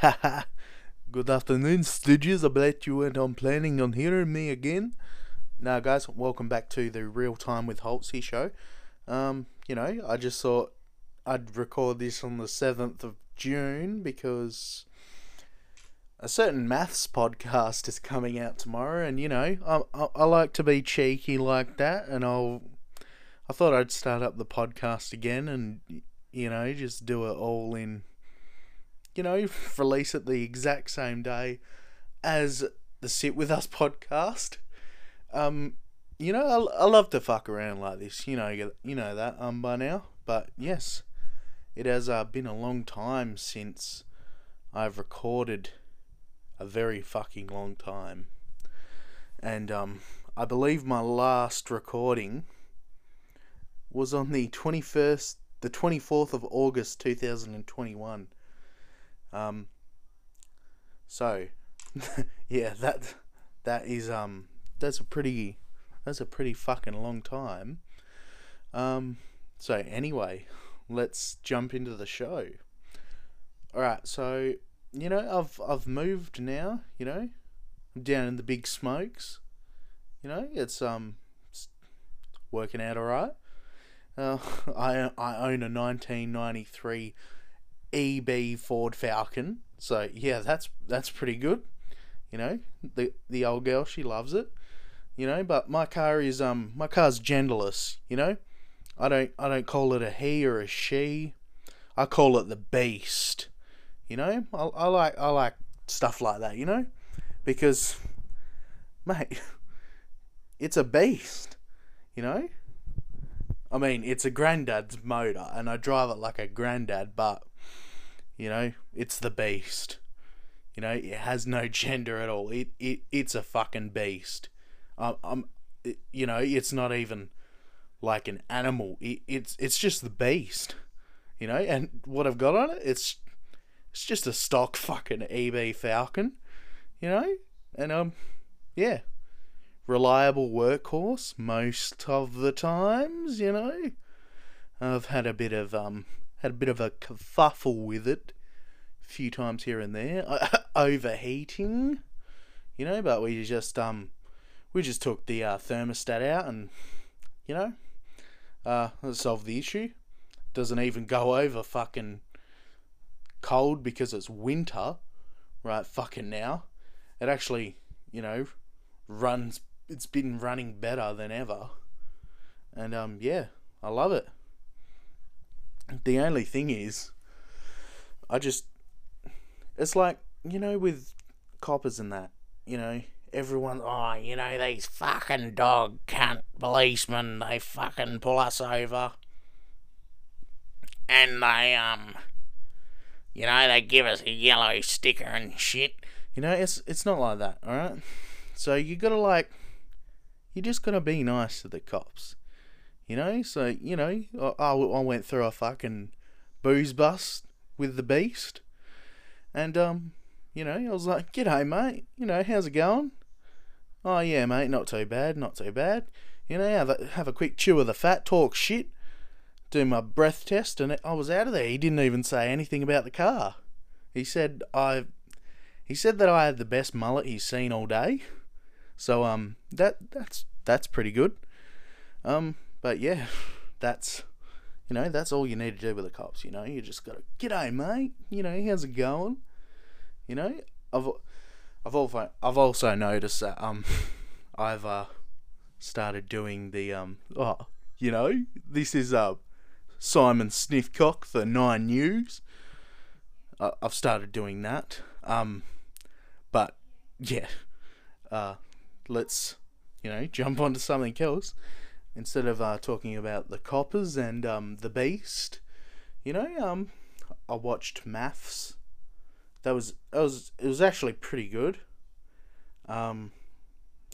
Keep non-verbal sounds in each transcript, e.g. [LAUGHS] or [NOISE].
Haha. [LAUGHS] Good afternoon, Stooges. I bet you weren't on planning on hearing me again. Now, guys, welcome back to the Real Time with Holtzy show. Um, you know, I just thought I'd record this on the 7th of June because a certain MAFS podcast is coming out tomorrow, and you know, I, I, I like to be cheeky like that, and I'll. I thought I'd start up the podcast again and, you know, just do it all in you know, release it the exact same day as the Sit With Us podcast. Um, you know, I, I love to fuck around like this. You know, you, know that um by now. But yes, it has uh, been a long time since I've recorded a very fucking long time. And um, I believe my last recording was on the 21st, the 24th of August 2021. Um, so, [LAUGHS] yeah, that that is um that's a pretty that's a pretty fucking long time. Um, so anyway, let's jump into the show. All right, so you know I've I've moved now. You know, I'm down in the big smokes. You know, it's um it's working out all right. Uh, [LAUGHS] I I own a 1993 EB Ford Falcon. So yeah, that's that's pretty good. You know, the the old girl she loves it. You know, but my car is um my car's genderless. You know, I don't I don't call it a he or a she. I call it the beast. You know, I, I like I like stuff like that. You know, because mate, [LAUGHS] it's a beast. You know. I mean, it's a granddad's motor, and I drive it like a granddad, but you know, it's the beast. You know, it has no gender at all. It it it's a fucking beast. Um, I'm, it, you know, it's not even like an animal. It, it's it's just the beast. You know, and what I've got on it, it's it's just a stock fucking EB Falcon. You know, and um, yeah, reliable workhorse most of the times. You know, I've had a bit of um had a bit of a kerfuffle with it a few times here and there. [LAUGHS] Overheating, you know, but we just um we just took the uh, thermostat out and you know uh solved the issue. Doesn't even go over fucking cold because it's winter, right? Fucking now, it actually you know runs. It's been running better than ever, and um yeah, I love it. The only thing is, I just. It's like, you know, with coppers and that, you know, everyone, oh, you know, these fucking dog cunt policemen, they fucking pull us over. And they, um, you know, they give us a yellow sticker and shit. You know, it's it's not like that, alright? So you gotta, like, you just gotta be nice to the cops. You know, so you know, I, I went through a fucking booze bust with the beast, and um, you know, I was like, "G'day, mate. You know, how's it going?" Oh yeah, mate, not too bad, not too bad. You know, have a have a quick chew of the fat, talk shit, do my breath test, and I was out of there. He didn't even say anything about the car. He said I, he said that I had the best mullet he's seen all day. So um, that that's that's pretty good. Um, but yeah, [LAUGHS] that's you know that's all you need to do with the cops. You know, you just gotta g'day mate. You know, how's it going? You know, I've I've also I've also noticed that um [LAUGHS] I've uh started doing the um oh you know this is uh Simon Sniffcock for Nine News. I've started doing that. Um, but yeah, uh, let's you know jump onto something else instead of uh, talking about the coppers and um, the beast, you know, um, I watched MAFS. That was that was it was actually pretty good. Um,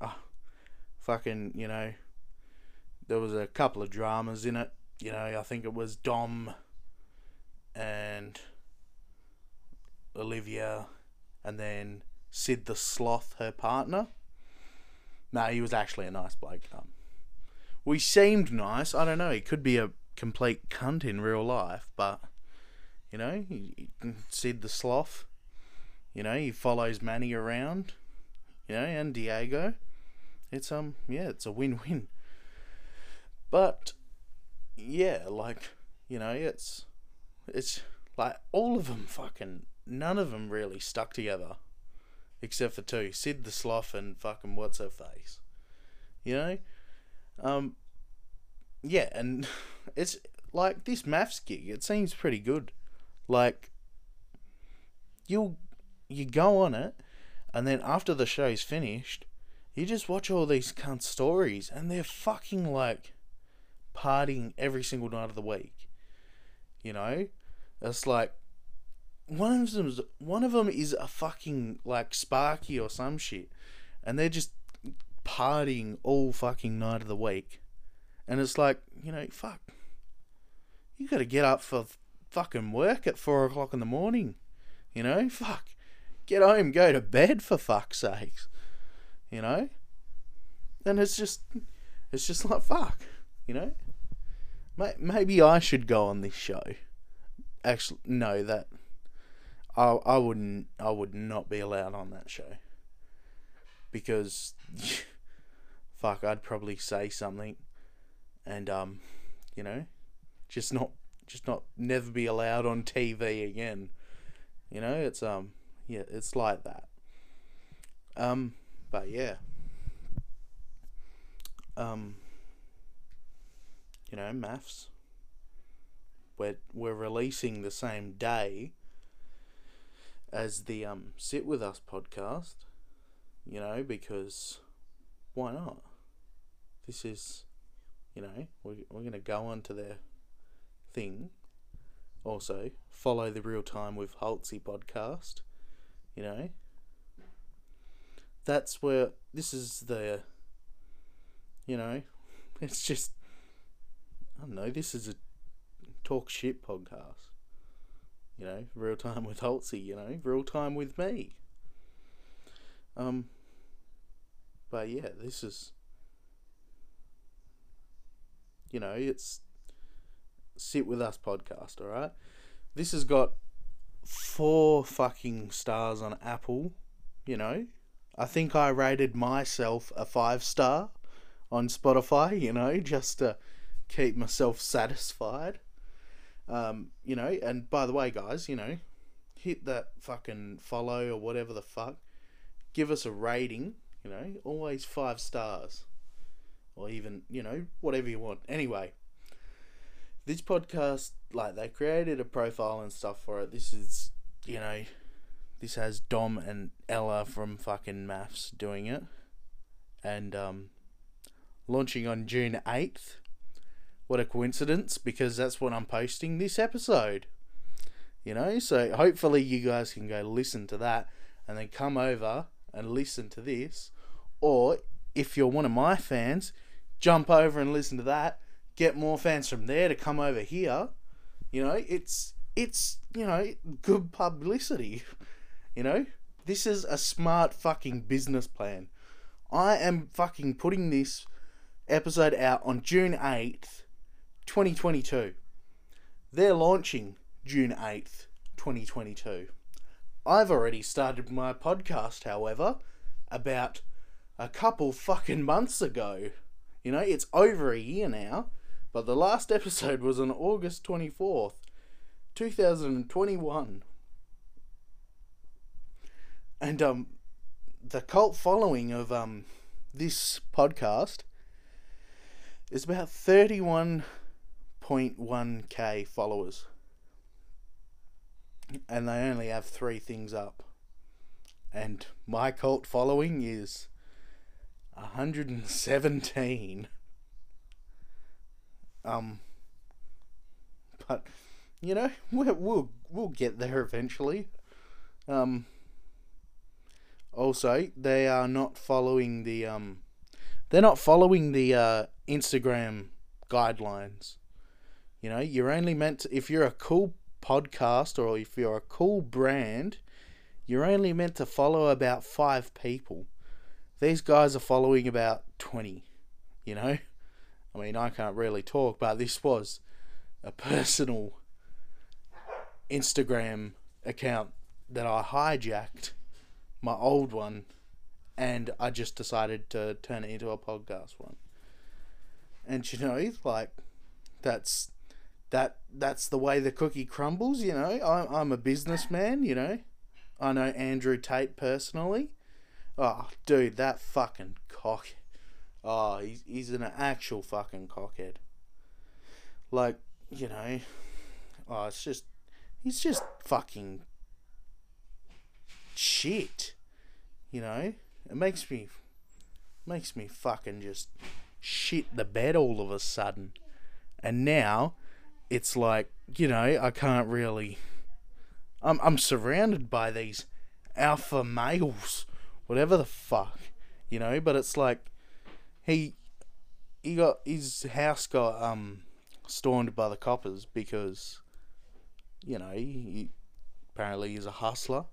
oh, fucking you know, there was a couple of dramas in it. You know, I think it was Dom and Olivia, and then Sid the Sloth, her partner. No, he was actually a nice bloke. Um, he seemed nice. I don't know. He could be a complete cunt in real life, but you know, he, he Sid the sloth. You know, he follows Manny around. You know, and Diego. It's um yeah, it's a win-win. But yeah, like you know, it's it's like all of them fucking none of them really stuck together, except for two: Sid the Sloth and fucking what's her face. You know, um, yeah, and [LAUGHS] it's like this MAFS gig. It seems pretty good. Like you you go on it, and then after the show's finished, you just watch all these cunt stories, and they're fucking like partying every single night of the week. You know, it's like one of them. One of them is a fucking like Sparky or some shit, and they're just partying all fucking night of the week, and it's like you know, fuck. You got to get up for fucking work at four o'clock in the morning. You know, [LAUGHS] fuck. Get home, go to bed for fuck's sakes. You know? And it's just, it's just like, fuck. You know? Maybe I should go on this show. Actually, no, that. I, I wouldn't, I would not be allowed on that show. Because, [LAUGHS] fuck, I'd probably say something and, um, you know, just not, just not, never be allowed on TV again. You know, it's, um, yeah, it's like that. Um, but yeah. Um, you know, MAFS. We're we're releasing the same day as the um Sit With Us podcast. You know, because why not? This is, you know, we're, we're going to go on to their thing. Also, follow the Real Time with Halsey podcast. You know? That's where this is the you know, [LAUGHS] it's just I don't know, this is a talk shit podcast. You know, real time with Halsey, you know, real time with me. Um but yeah, this is you know, it's sit with us podcast, alright? This has got four fucking stars on Apple, you know. I think I rated myself a five star on Spotify, you know, just to keep myself satisfied. Um, you know, and by the way, guys, you know, hit that fucking follow or whatever the fuck. Give us a rating, you know, always five stars. Or even, you know, whatever you want. Anyway, this podcast, like they created a profile and stuff for it. This is, you know, this has Dom and Ella from fucking MAFS doing it, and um, launching on June eighth. What a coincidence! Because that's when I'm posting this episode. You know, so hopefully you guys can go listen to that and then come over and listen to this, or if you're one of my fans, jump over and listen to that get more fans from there to come over here. You know, it's it's you know good publicity. You know, this is a smart fucking business plan. I am fucking putting this episode out on June eighth, twenty twenty two. They're launching June eighth, twenty twenty two. I've already started my podcast, however, about a couple fucking months ago. You know, it's over a year now. But the last episode was on August 24th, 2021. And um the cult following of um this podcast is about 31.1k followers. And they only have 3 things up. And my cult following is 117. Um, but you know, we'll we'll, we'll get there eventually. Um, also, they are not following the um, they're not following the uh, Instagram guidelines. You know, you're only meant to, if you're a cool podcast or if you're a cool brand, you're only meant to follow about five people. These guys are following about 20, you know? I mean, I can't really talk, but this was a personal Instagram account that I hijacked my old one and I just decided to turn it into a podcast one. And you know, like that's that that's the way the cookie crumbles, you know. I I'm a businessman, you know. I know Andrew Tate personally. Oh, dude, that fucking cock. Oh, he's he's an actual fucking cockhead. Like, you know, oh, it's just he's just fucking shit. You know, it makes me makes me fucking just shit the bed all of a sudden. And now it's like, you know, I can't really I'm I'm surrounded by these alpha males, whatever the fuck, you know, but it's like he he got his house got um stormed by the coppers because you know, he apparently he's a hustler.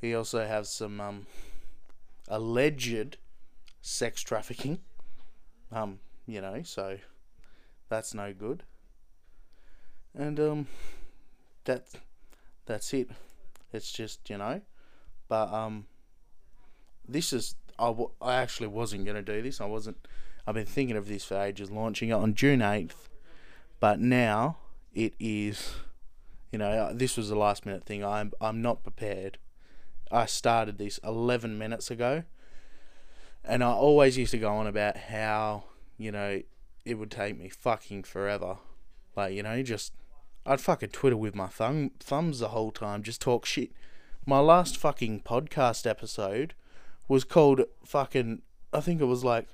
He also has some um alleged sex trafficking. Um, you know, so that's no good. And um that that's it. It's just, you know, but um this is I, w- I actually wasn't going to do this. I wasn't I've been thinking of this for ages launching it on June 8th. But now it is you know, uh, this was a last minute thing. I'm I'm not prepared. I started this 11 minutes ago. And I always used to go on about how, you know, it would take me fucking forever. Like, you know, just. I'd fucking Twitter with my thumb, thumbs the whole time, just talk shit. My last fucking podcast episode was called fucking. I think it was like.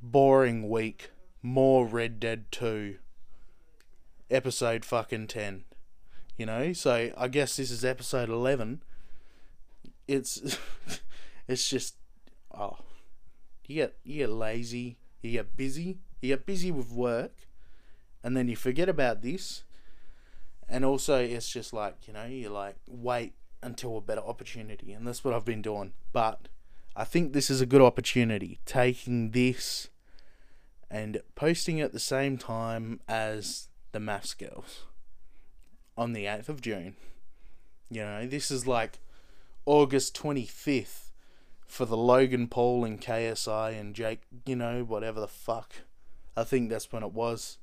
Boring Week, More Red Dead 2. Episode fucking 10. You know? So I guess this is episode 11 it's [LAUGHS] it's just oh you get you get lazy, you get busy, you get busy with work, and then you forget about this. And also, it's just like you know, you like wait until a better opportunity, and that's what I've been doing. But I think this is a good opportunity, taking this and posting at the same time as the MAFS girls on the 8th of June. You know, this is like August 25th for the Logan Paul and KSI and Jake, you know, whatever the fuck. I think that's when it was.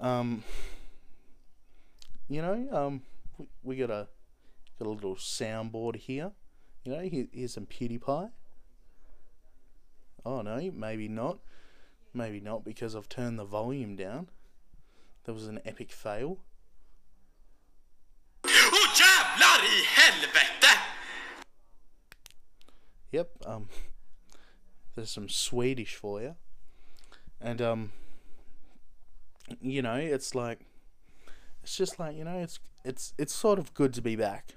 Um, you know, um, we, we got a got a little soundboard here. You know, here, here's some PewDiePie. Oh no, maybe not. Maybe not because I've turned the volume down. That was an epic fail. Oh jävlar i helvete! Yep, um, there's some Swedish for you. And, um, you know, it's like, it's just like, you know, it's, it's, it's sort of good to be back.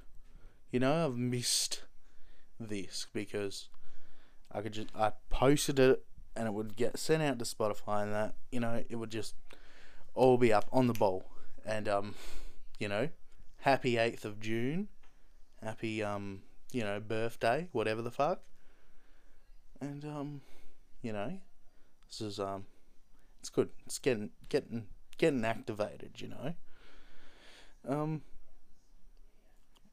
You know, I've missed this because I could just, I posted it and it would get sent out to Spotify and that, you know, it would just all be up on the ball. And, um, you know, happy 8th of June. Happy, um, you know, birthday, whatever the fuck. And um, you know, this is um, it's good. It's getting getting getting activated. You know. Um.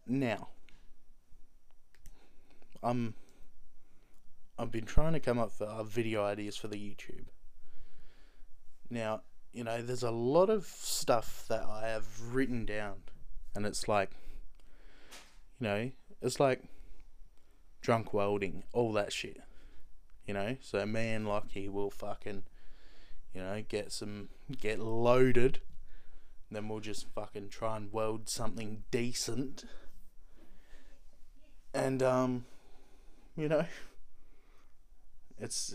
Now. I'm. I've been trying to come up with uh, video ideas for the YouTube. Now, you know, there's a lot of stuff that I have written down, and it's like, you know, it's like drunk welding, all that shit. You know, so me and Lockie will fucking, you know, get some, get loaded. Then we'll just fucking try and weld something decent. And, um, you know, it's,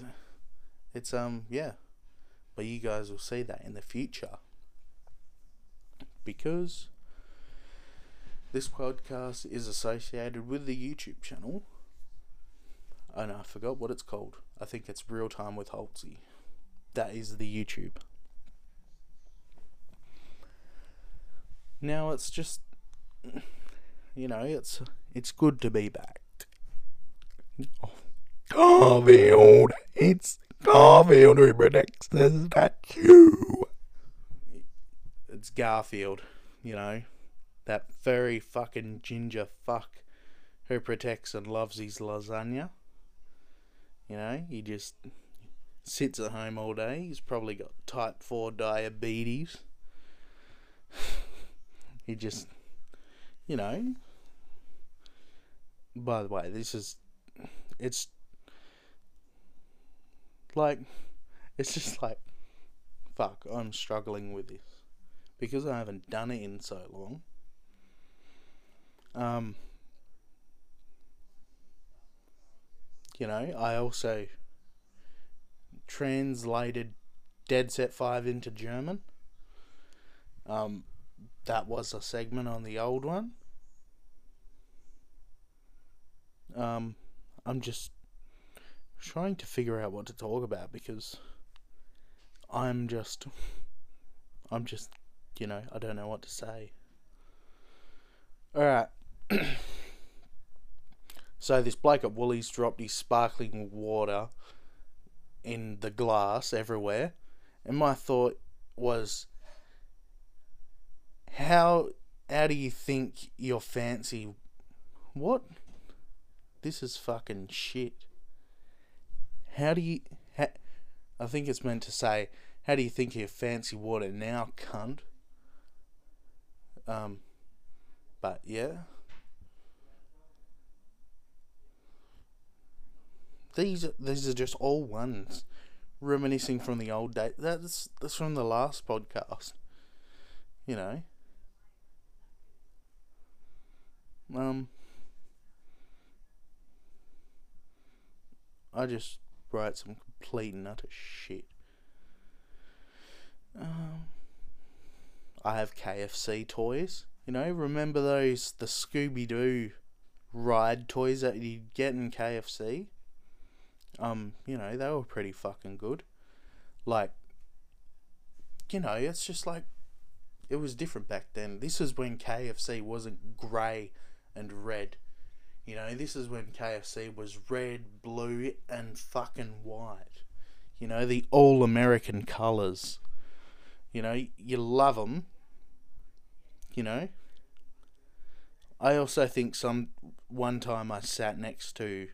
it's, um, yeah. But you guys will see that in the future. Because this podcast is associated with the YouTube channel. And I forgot what it's called. I think it's Real Time with Holtzy. That is the YouTube. Now it's just, you know, it's it's good to be back. Garfield, it's Garfield who predicts the statue. It's Garfield, you know That furry fucking ginger fuck who protects and loves his lasagna. You know, he just sits at home all day. He's probably got type 4 diabetes. [SIGHS] he just, you know. By the way, this is. It's. Like. It's just like. Fuck, I'm struggling with this. Because I haven't done it in so long. Um. You know, I also translated Dead Set 5 into German. Um, that was a segment on the old one. Um, I'm just trying to figure out what to talk about because I'm just, I'm just, you know, I don't know what to say. Alright. [CLEARS THROAT] so this bloke at Woolies dropped his sparkling water in the glass everywhere. And my thought was, how how do you think your fancy what? This is fucking shit. How do you? Ha, I think it's meant to say, how do you think your fancy water now, cunt? Um, but yeah. These these are just all ones reminiscing from the old days. That's that's from the last podcast. You know. Um. I just write some complete and utter shit. Um, I have KFC toys. You know, remember those the Scooby Doo ride toys that you'd get in KFC? um, you know, they were pretty fucking good. Like, you know, it's just like it was different back then. This is when KFC wasn't grey and red. You know, this is when KFC was red, blue, and fucking white. You know, the all American colours. You know, you love them. You know. I also think some one time I sat next to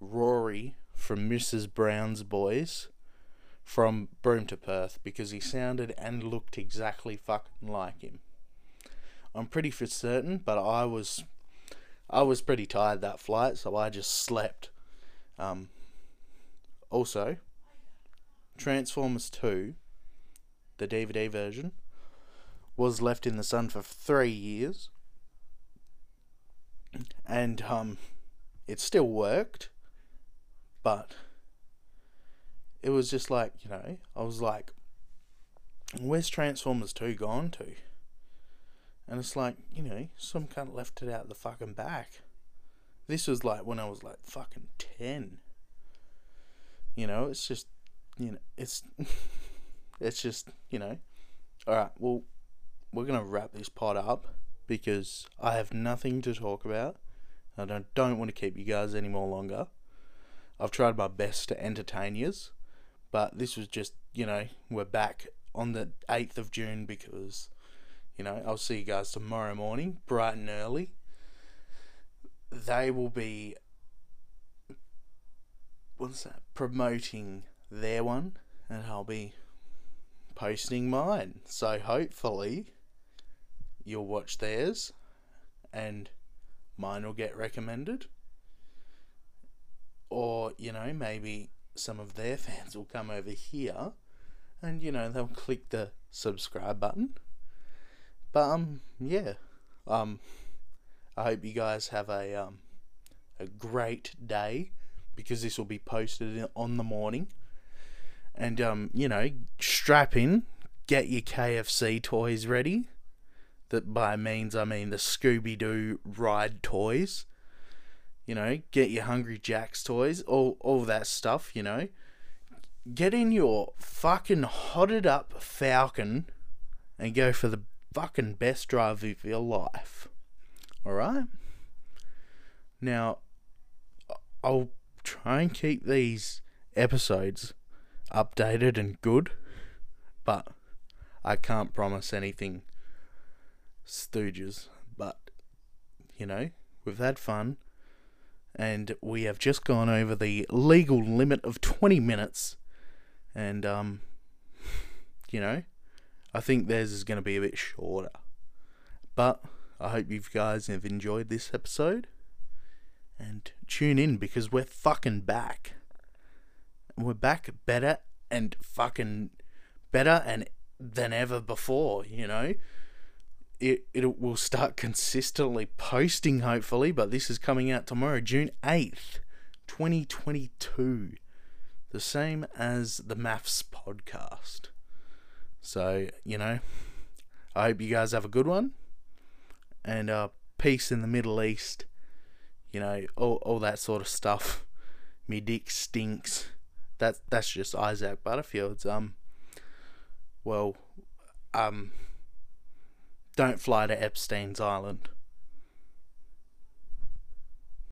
Rory from Mrs. Brown's Boys from Broome to Perth because he sounded and looked exactly fucking like him. I'm pretty for certain, but I was I was pretty tired that flight, so I just slept. Um, also, Transformers 2, the DVD version, was left in the sun for three years, and um, it still worked. But it was just like, you know, I was like, where's Transformers 2 gone to? And it's like, you know, some cunt left it out the fucking back. This was like when I was like fucking 10. You know, it's just, you know, it's, [LAUGHS] it's just, you know. Alright, well, we're going to wrap this pod up because I have nothing to talk about. I don't, don't want to keep you guys any more longer. I've tried my best to entertain yous, but this was just, you know, we're back on the 8th of June because, you know, I'll see you guys tomorrow morning, bright and early. They will be, what's that, promoting their one, and I'll be posting mine. So hopefully, you'll watch theirs, and mine will get recommended or you know maybe some of their [LAUGHS] fans will come over here and you know they'll click the subscribe button but um yeah. Um i hope you guys have a um a great day because this will be posted on the morning. And um you know strap in get your kfc toys ready. That by means i mean the scooby-doo ride toys. You know, get your Hungry Jacks toys, all all that stuff, you know. Get in your fucking hotted up Falcon and go for the fucking best drive of your life. Alright? Now, I'll try and keep these episodes updated and good, but I can't promise anything, Stooges. But, you know, we've had fun, and we have just gone over the legal limit of 20 minutes, and, um, [LAUGHS] you know, I think theirs is going to be a bit shorter. But I hope you guys have enjoyed this episode. And tune in because we're fucking back. We're back better and fucking better and than ever before, you know. It it will start consistently posting hopefully, but this is coming out tomorrow, June 8th, 2022. The same as the MAFS podcast. So, you know, I hope you guys have a good one. And uh, peace in the Middle East. You know, all, all that sort of stuff. Me dick stinks. That, that's just Isaac Butterfield's. Um, well, um, don't fly to Epstein's Island.